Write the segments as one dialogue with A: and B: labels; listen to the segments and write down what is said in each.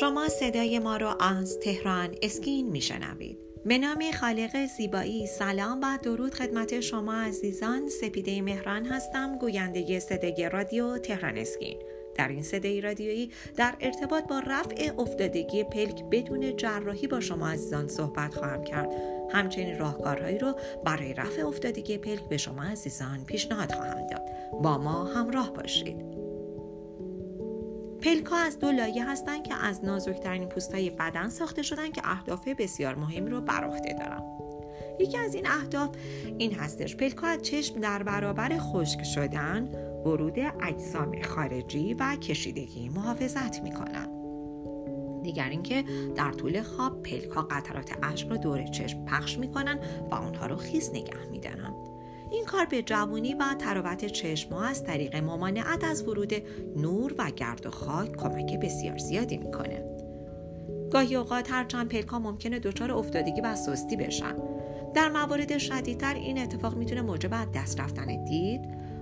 A: شما صدای ما را از تهران اسکین میشنوید. به نام خالق زیبایی سلام و درود خدمت شما عزیزان. سپیده مهران هستم گوینده صدای رادیو تهران اسکین. در این صدای رادیویی در ارتباط با رفع افتادگی پلک بدون جراحی با شما عزیزان صحبت خواهم کرد. همچنین راهکارهایی رو برای رفع افتادگی پلک به شما عزیزان پیشنهاد خواهم داد. با ما همراه باشید. پلک ها از دو لایه هستند که از نازکترین پوست های بدن ساخته شدن که اهداف بسیار مهمی رو بر عهده دارن. یکی از این اهداف این هستش. پلک ها از چشم در برابر خشک شدن ورود اجسام خارجی و کشیدگی محافظت می‌کنن. دیگر اینکه در طول خواب پلک ها قطرات اشک رو دور چشم پخش می‌کنن و اونها رو خیس نگه میدارن. این کار به جوانی و تراوت چشم از طریق ممانعت از ورود نور و گرد و خاک کمک بسیار زیادی می‌کنه. گاهی اوقات هرچند پلکا ممکنه دچار افتادگی و سستی بشن. در موارد شدیدتر این اتفاق می‌تونه موجب از دست رفتن دید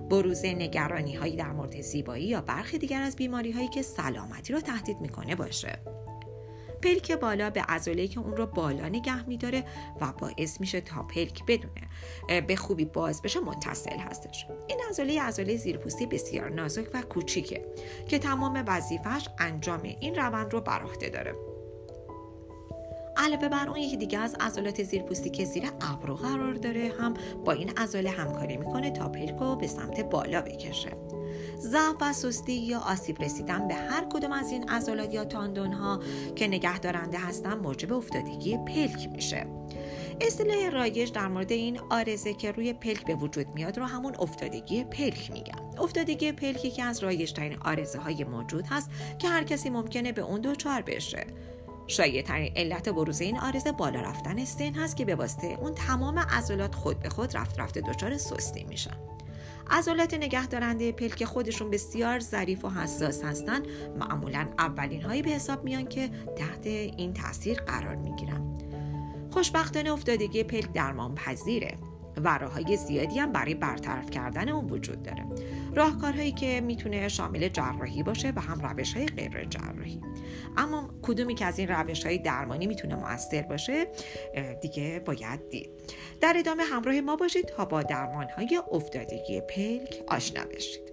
A: بروز نگرانی هایی در مورد زیبایی یا برخی دیگر از بیماری هایی که سلامتی رو تهدید می‌کنه باشه. پلک بالا به عضله که اون رو بالا نگه میداره و باعث میشه تا پلک بدونه. به خوبی باز بشه متصل هستش. این عضله عضله زیرپوستی بسیار نازک و کوچیکه که تمام وظیفش انجام این روند رو بر عهده داره. علاوه بر اون یکی دیگه از عضلات زیرپوستی که زیر ابرو قرار داره هم با این عضله همکاری می‌کنه تا پلک رو به سمت بالا بکشه. ضعف و سستی یا آسیب رسیدن به هر کدوم از این عضلات یا تاندون ها که نگه دارنده هستن موجب افتادگی پلک میشه. اصطلاح رایج در مورد این آرزه که روی پلک به وجود میاد رو همون افتادگی پلک میگن. افتادگی پلکی که از رایجترین آرزه های موجود هست که هر کسی ممکنه به اون دوچار بشه. شایع ترین علت بروز این آرزه بالا رفتن سن هست که به واسطه اون تمام عضلات خود به خود رفت رفته دچار سستی میشن عضلات نگهدارنده پلک خودشون بسیار ظریف و حساس هستن. معمولا اولین هایی به حساب میان که تحت این تاثیر قرار می‌گیرن. خوشبختانه افتادگی پلک درمان پذیره و راههای زیادی هم برای برطرف کردن اون وجود داره. راهکارهایی که می‌تونه شامل جراحی باشه و هم روش های غیر جراحی. اما کدومی که از این روش های درمانی می‌تونه موثر باشه دیگه باید دید. در ادامه همراه ما باشید تا با درمان های افتادگی پلک آشنا بشید.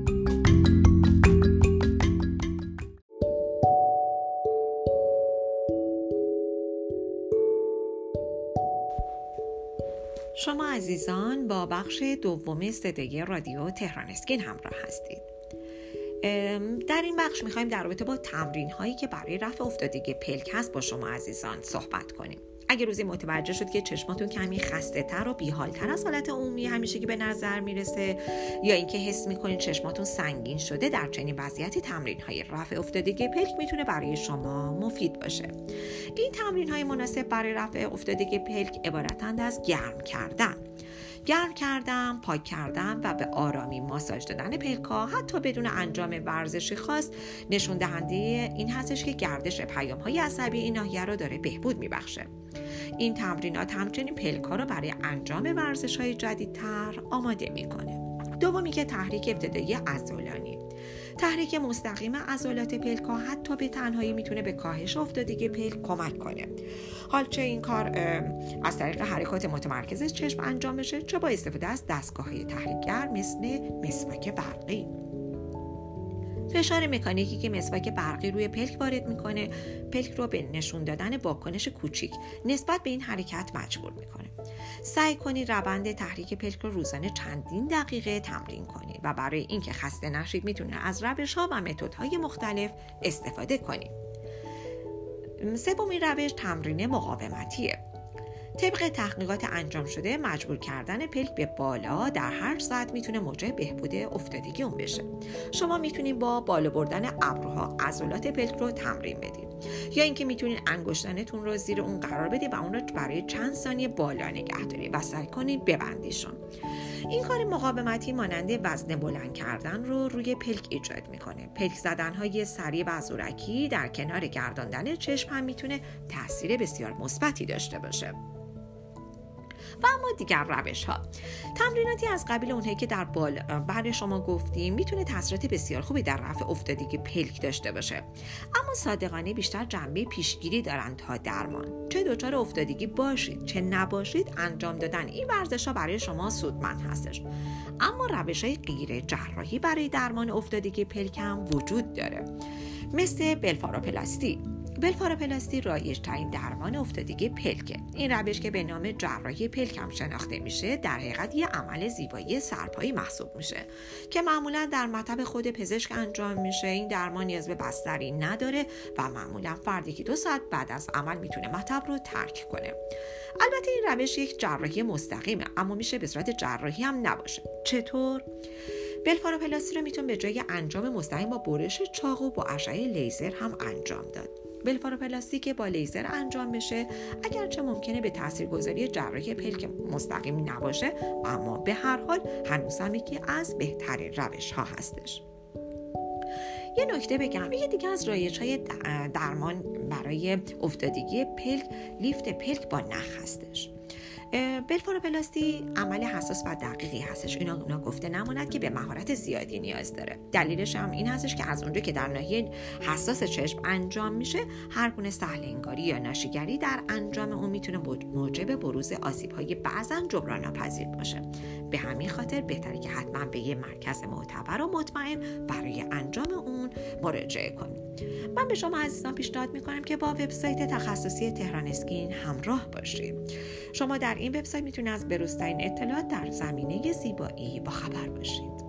A: شما عزیزان با بخش دوم صدای رادیو تهران اسکین همراه هستید. در این بخش می‌خوایم در رابطه با تمرین هایی که برای رفع افتادگی پلک هست با شما عزیزان صحبت کنیم. اگر روزی متوجه شد که چشماتون کمی خسته تر و بیحالتر از حالت عمومی همیشه که به نظر می‌رسه یا اینکه حس می‌کنید چشماتون سنگین شده در چنین وضعیتی تمرین های رفع افتادگی پلک می‌تونه برای شما مفید باشه. این تمرین های مناسب برای رفع افتادگی پلک عبارتند از گرم کردن. گرم کردم پاک کردم و به آرامی ماساژ دادن پلکا حتی بدون انجام ورزشی خاص نشون دهنده این هستش که گردش پیام های عصبی این ناحیه رو داره بهبود میبخشه. این تمرینات همچنین پلکا رو برای انجام ورزش های جدیدتر آماده می‌کنه. دومی که تحریک ابتدایی عضلانی تحریک مستقیم عضلات پلک ها حتی به تنهایی می‌تونه به کاهش افتادگی پلک کمک کنه. حال چه این کار از طریق حرکات متمرکز چشم انجام بشه چه با استفاده از دستگاه های تحریکگر مثل مسواک برقی. فشار مکانیکی که مسواک برقی روی پلک وارد می‌کنه پلک رو به نشون دادن واکنش کوچیک نسبت به این حرکت مجبور می‌کنه. سعی کنید روند تحریک پلک رو روزانه چندین دقیقه تمرین کنید و برای اینکه خسته نشید می‌تونه از روش ها و متد های مختلف استفاده کنید. سومین روش تمرین مقاومتیه. طبق تحقیقات انجام شده مجبور کردن پلک به بالا در هر ساعت می‌تونه موجب بهبود افتادگی اون بشه. شما می‌تونید با بالا بردن ابروها عضلات پلک رو تمرین بدید. یا اینکه می‌تونید انگشتانتون رو زیر اون قرار بدید و اون رو برای چند ثانیه بالا نگه دارید و سعی کنید ببندیشون. این کار مقاومتی مانند وزن بلند کردن رو روی پلک ایجاد می‌کنه. پلک زدن های سریع و زورکی در کنار گرداندن چشم هم می‌تونه تاثیر بسیار مثبتی داشته باشه. و اما دیگر روش ها تمریناتی از قبیل اونهایی که در بال بعد شما گفتیم می‌تونه تاثیرات بسیار خوبی در رفع افتادگی پلک داشته باشه. اما صادقانه بیشتر جنبه پیشگیری دارند تا درمان. چه دچار افتادگی باشید چه نباشید انجام دادن این ورزش ها برای شما سودمند هستش. اما روش های غیر جراحی برای درمان افتادگی پلک هم وجود داره. مثل بلفاروپلاستی. بلفاروپلاستی رایج ترین درمان افتادگی پلکه این روش که به نام جراحی پلک هم شناخته میشه در حقیقت یه عمل زیبایی سرپایی محسوب میشه که معمولا در مطب خود پزشک انجام میشه. این درمان نیاز به بستری نداره و معمولا فردی که دو ساعت بعد از عمل می‌تونه مطب رو ترک کنه. البته این روش یک جراحی مستقیمه اما میشه به صورت جراحی هم نباشه. چطور؟ بلفاروپلاستی رو میتون به جای انجام مستقیم با برش چاقو با اشعه لیزر هم انجام داد. بلفاروپلاستی با لیزر انجام بشه. اگرچه ممکنه به تاثیرگذاری جراحی پلک مستقیم نباشه اما به هر حال هنوز هم یکی از بهترین روش ها هستش. یه نکته بگم. یه دیگه از رایج های درمان برای افتادگی پلک لیفت پلک با نخ هستش. بلفاروپلاستی عمل حساس و دقیقی هستش. اینا اونا گفته نماند که به مهارت زیادی نیاز داره. دلیلش هم این هستش که از اونجا که در ناحیه حساس چشم انجام میشه هر گونه سهل انگاری یا ناشیگری در انجام اون می‌تونه موجب بروز آسیب های بعضا جبران ناپذیر باشه. به همین خاطر بهتره که حتما به یه مرکز معتبر و مطمئن برای انجام اون مراجعه کنید من به شما عزیزان پیشنهاد می‌کنم که با وبسایت تخصصی تهران اسکین همراه باشید. شما در این وبسایت می‌تونید از بروزترین اطلاعات در زمینه زیبایی با خبر باشید.